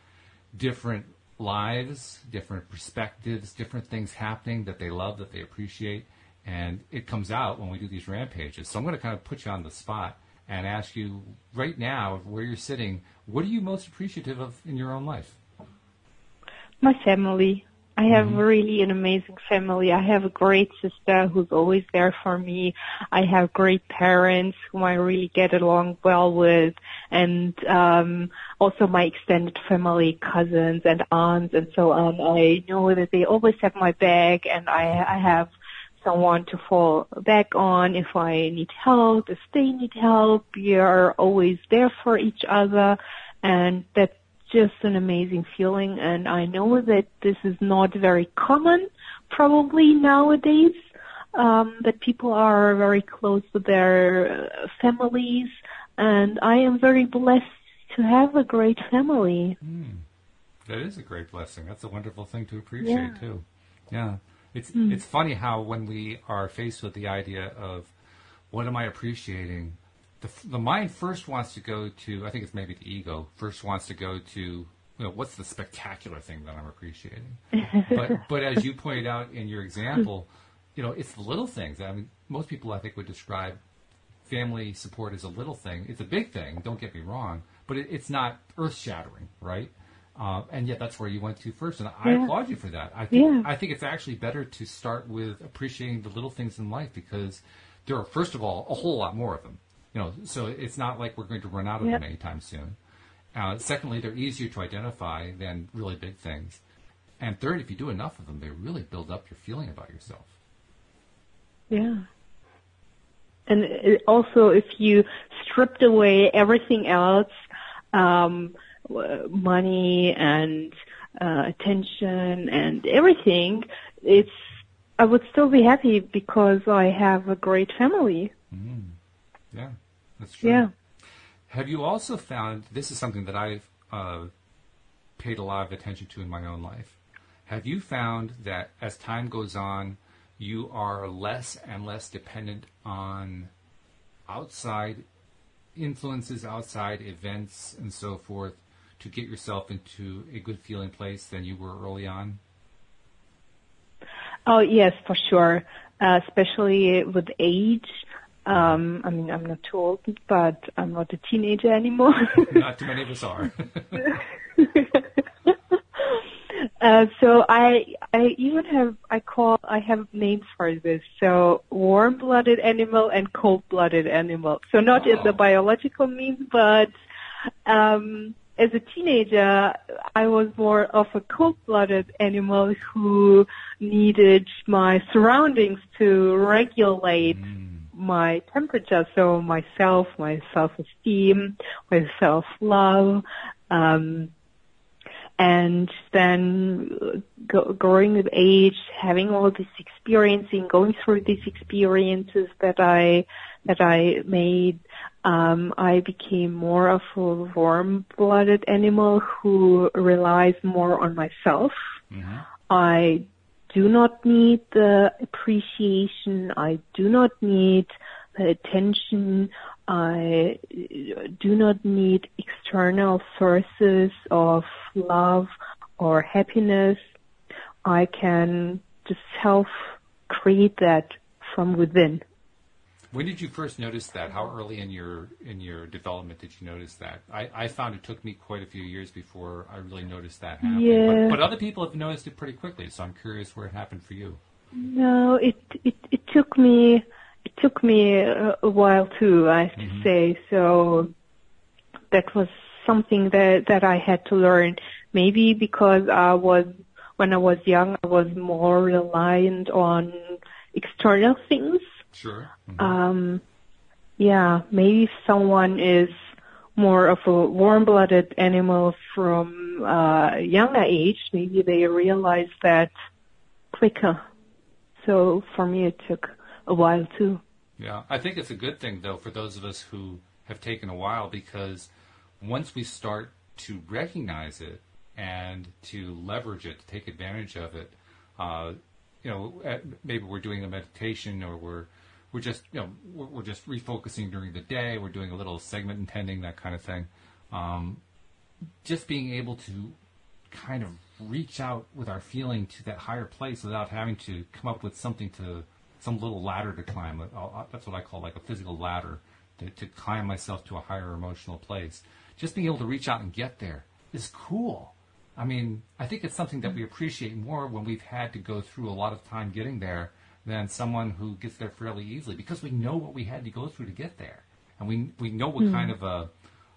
different lives, different perspectives, different things happening that they love, that they appreciate, and it comes out when we do these rampages. So I'm going to kind of put you on the spot and ask you right now, where you're sitting, what are you most appreciative of in your own life? My family. I have really an amazing family. I have a great sister who's always there for me. I have great parents whom I really get along well with and um also my extended family, cousins and aunts and so on. I know that they always have my back and I I have someone to fall back on if I need help, if they need help. We are always there for each other and that's just an amazing feeling and I know that this is not very common probably nowadays um that people are very close with their uh, families and I am very blessed to have a great family. That is a great blessing. That's a wonderful thing to appreciate Yeah. too. Yeah. It's mm. it's funny how when we are faced with the idea of what am I appreciating, the the mind first wants to go to I think it's maybe the ego first wants to go to you know what's the spectacular thing that I'm appreciating. but but as you pointed out in your example, you know it's the little things. I mean most people I think would describe family support as a little thing. It's a big thing. Don't get me wrong, but it, it's not earth shattering, right? Uh, and yet that's where you went to first, and I yeah. applaud you for that. I think yeah. I think it's actually better to start with appreciating the little things in life because there are first of all a whole lot more of them. You know, so it's not like we're going to run out of yep. them anytime soon. Uh, secondly, they're easier to identify than really big things. And third, if you do enough of them, they really build up your feeling about yourself. Yeah. And also, if you stripped away everything else, um, money and uh, attention and everything, it's I would still be happy because I have a great family. Mm. Yeah, that's true. Yeah. Have you also found this is something that I've uh, paid a lot of attention to in my own life? Have you found that as time goes on, you are less and less dependent on outside influences, outside events, and so forth to get yourself into a good feeling place than you were early on? Oh yes, for sure. Uh, especially with age. Um, I mean, I'm not too old, but I'm not a teenager anymore. not too many of us are. uh, so I, I even have, I call, I have names for this. So warm-blooded animal and cold-blooded animal. So not oh. in the biological means, but um, as a teenager, I was more of a cold-blooded animal who needed my surroundings to regulate mm. My temperature. So myself, my self-esteem, my self-love, um, and then go, growing with age, having all this experiencing, going through these experiences that I that I made, um, I became more of a warm-blooded animal who relies more on myself. Mm-hmm. I do not need the appreciation. I do not need the attention. I do not need external sources of love or happiness. I can just self create that from within. When did you first notice that? How early in your in your development did you notice that? I, I found it took me quite a few years before I really noticed that happen. Yeah. But, but other people have noticed it pretty quickly, so I'm curious where it happened for you. No, it it, it took me it took me a, a while too. I have mm-hmm. to say. So that was something that that I had to learn. Maybe because I was when I was young, I was more reliant on external things Sure. Mm-hmm. Um, yeah, maybe someone is more of a warm-blooded animal from uh, younger age. Maybe they realize that quicker. So for me, it took a while too. Yeah, I think it's a good thing though for those of us who have taken a while because once we start to recognize it and to leverage it, to take advantage of it, uh, you know, maybe we're doing a meditation or we're we're just you know we're, we're, just refocusing during the day. We're doing a little segment intending that kind of thing. Um, just being able to kind of reach out with our feeling to that higher place without having to come up with something to some little ladder to climb. That's what I call like a physical ladder to, to climb myself to a higher emotional place. Just being able to reach out and get there is cool. I mean, I think it's something that we appreciate more when we've had to go through a lot of time getting there than someone who gets there fairly easily because we know what we had to go through to get there, and we we know what mm. kind of a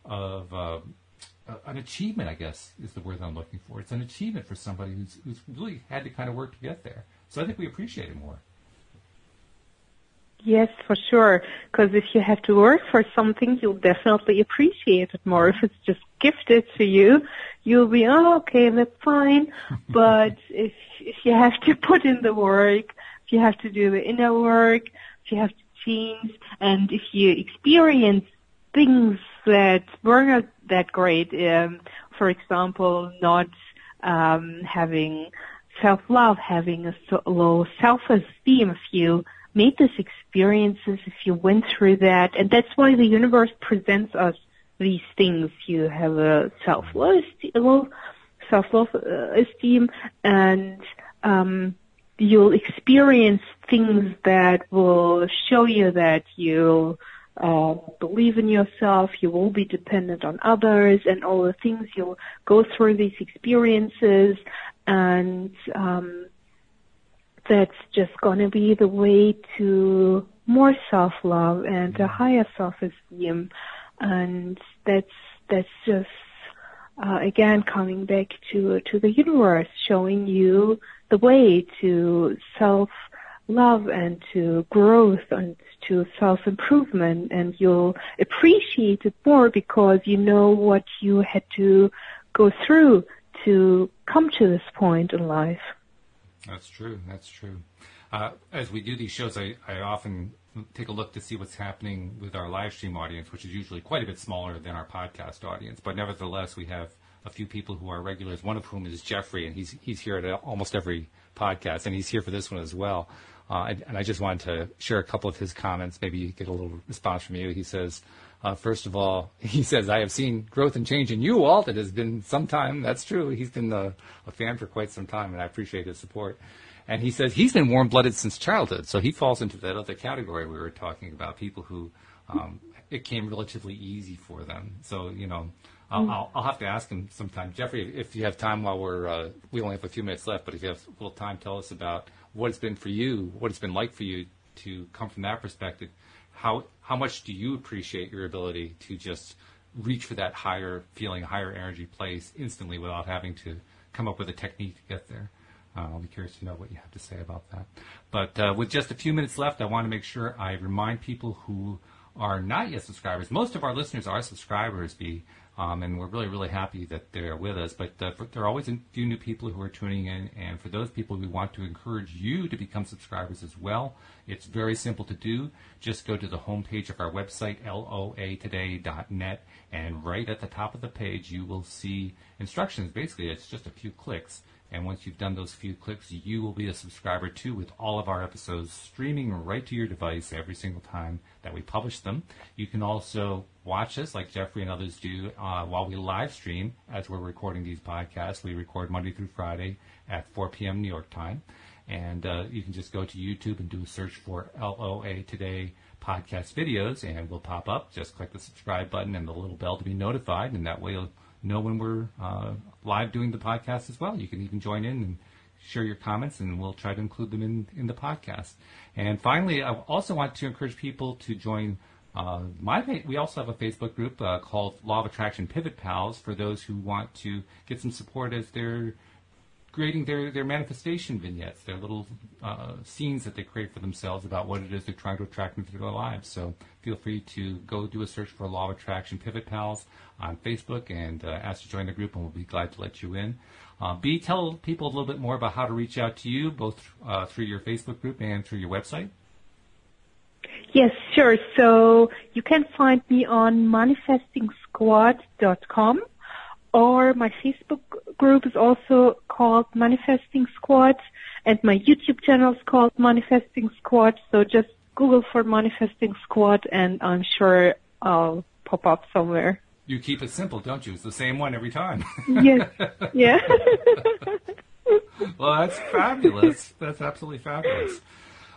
of a, an achievement, I guess, is the word I'm looking for. It's an achievement for somebody who's who's really had to kind of work to get there. So I think we appreciate it more. Yes, for sure. Because if you have to work for something, you'll definitely appreciate it more. If it's just gifted to you, you'll be, oh, okay, that's fine. but if if you have to put in the work, you have to do the inner work, you have to change, and if you experience things that were not that great, um, for example, not um, having self-love, having a low self-esteem, if you made these experiences, if you went through that, and that's why the universe presents us these things. You have a self-love, self-love uh, esteem, and um, you'll experience things that will show you that you uh, believe in yourself, you will be dependent on others, and all the things you'll go through these experiences, and um, that's just going to be the way to more self-love and a higher self-esteem, and that's that's just uh, again coming back to to the universe, showing you the way to self love and to growth and to self-improvement and you'll appreciate it more because you know what you had to go through to come to this point in life. That's true. That's true. Uh, as we do these shows, I, I often take a look to see what's happening with our live stream audience, which is usually quite a bit smaller than our podcast audience. But nevertheless, we have a few people who are regulars, one of whom is Jeffrey, and he's, he's here at almost every podcast, and he's here for this one as well. Uh, and, and, I just wanted to share a couple of his comments. Maybe get a little response from you. He says, uh, first of all, he says, I have seen growth and change in you, Walt. It has been some time. That's true. He's been a, a fan for quite some time, and I appreciate his support. And he says he's been warm blooded since childhood. So he falls into that other category we were talking about people who um, it came relatively easy for them. So, you know, I'll, mm. I'll, I'll, have to ask him sometime. Jeffrey, if you have time while we're, uh, we only have a few minutes left, but if you have a little time, tell us about what it's been for you, what it's been like for you to come from that perspective. How, how much do you appreciate your ability to just reach for that higher feeling, higher energy place instantly without having to come up with a technique to get there? Uh, I'll be curious to know what you have to say about that. But uh, with just a few minutes left, I want to make sure I remind people who are not yet subscribers. Most of our listeners are subscribers, um, and we're really, really happy that they're with us. But uh, there are always a few new people who are tuning in, and for those people, we want to encourage you to become subscribers as well. It's very simple to do. Just go to the homepage of our website, loatoday.net, and right at the top of the page, you will see instructions. Basically, it's just a few clicks and once you've done those few clicks, you will be a subscriber too with all of our episodes streaming right to your device every single time that we publish them. You can also watch us like Jeffrey and others do uh, while we live stream as we're recording these podcasts. We record Monday through Friday at 4 p.m. New York time. And uh, you can just go to YouTube and do a search for LOA Today podcast videos and we'll pop up. Just click the subscribe button and the little bell to be notified, and that way you'll know when we're uh, live doing the podcast as well. You can even join in and share your comments, and we'll try to include them in, in the podcast. And finally, I also want to encourage people to join uh, my. We also have a Facebook group uh, called Law of Attraction Pivot Pals for those who want to get some support as they're creating their, their manifestation vignettes, their little uh, scenes that they create for themselves about what it is they're trying to attract into their lives. So feel free to go do a search for Law of Attraction Pivot Pals on Facebook and uh, ask to join the group, and we'll be glad to let you in. Uh, Bee, tell people a little bit more about how to reach out to you, both uh, through your Facebook group and through your website. Yes, sure. So you can find me on manifestingsquad.com or my Facebook group is also called Manifesting Squad and my YouTube channel is called Manifesting Squad. So just Google for Manifesting Squad and I'm sure I'll pop up somewhere. You keep it simple, don't you? It's the same one every time. yes. Yeah. well, that's fabulous. That's absolutely fabulous.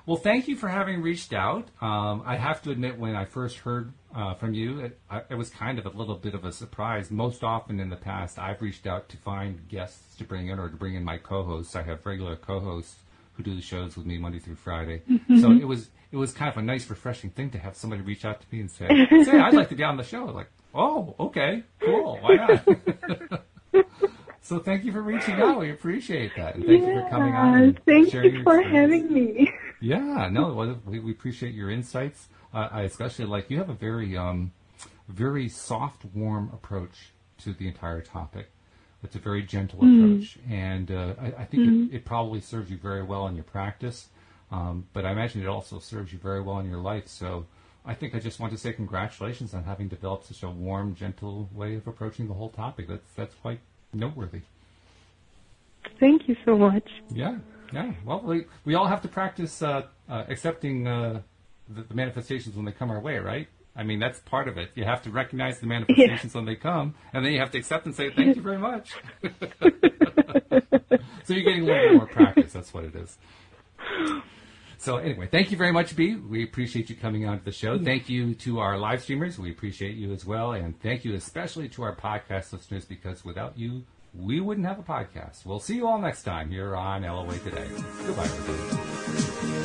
Well, thank you for having reached out. Um, I have to admit, when I first heard uh, from you, it, I, it, was kind of a little bit of a surprise. Most often in the past, I've reached out to find guests to bring in or to bring in my co-hosts. I have regular co-hosts who do the shows with me Monday through Friday. Mm-hmm. So it was it was kind of a nice, refreshing thing to have somebody reach out to me and say, "Say, I'd like to be on the show." Like, oh, okay, cool, why not? so thank you for reaching out. We appreciate that, and thank yeah, you for coming on. Thank you for having me. Yeah, no, we, we appreciate your insights. Uh, I especially like you have a very, um, very soft, warm approach to the entire topic. It's a very gentle mm. approach, and uh, I, I, think mm. it, it, probably serves you very well in your practice. Um, but I imagine it also serves you very well in your life. So I think I just want to say congratulations on having developed such a warm, gentle way of approaching the whole topic. That's that's quite noteworthy. Thank you so much. Yeah, yeah. Well, we, we all have to practice uh, uh, accepting uh, the, the, manifestations when they come our way, right? I mean, that's part of it. You have to recognize the manifestations yeah. when they come, and then you have to accept and say, thank you very much. so you're getting a little bit more practice. That's what it is. So anyway, thank you very much, Bee. We appreciate you coming on to the show. Thank you to our live streamers. We appreciate you as well. And thank you especially to our podcast listeners because without you, we wouldn't have a podcast. We'll see you all next time here on LOA Today. Goodbye, everybody.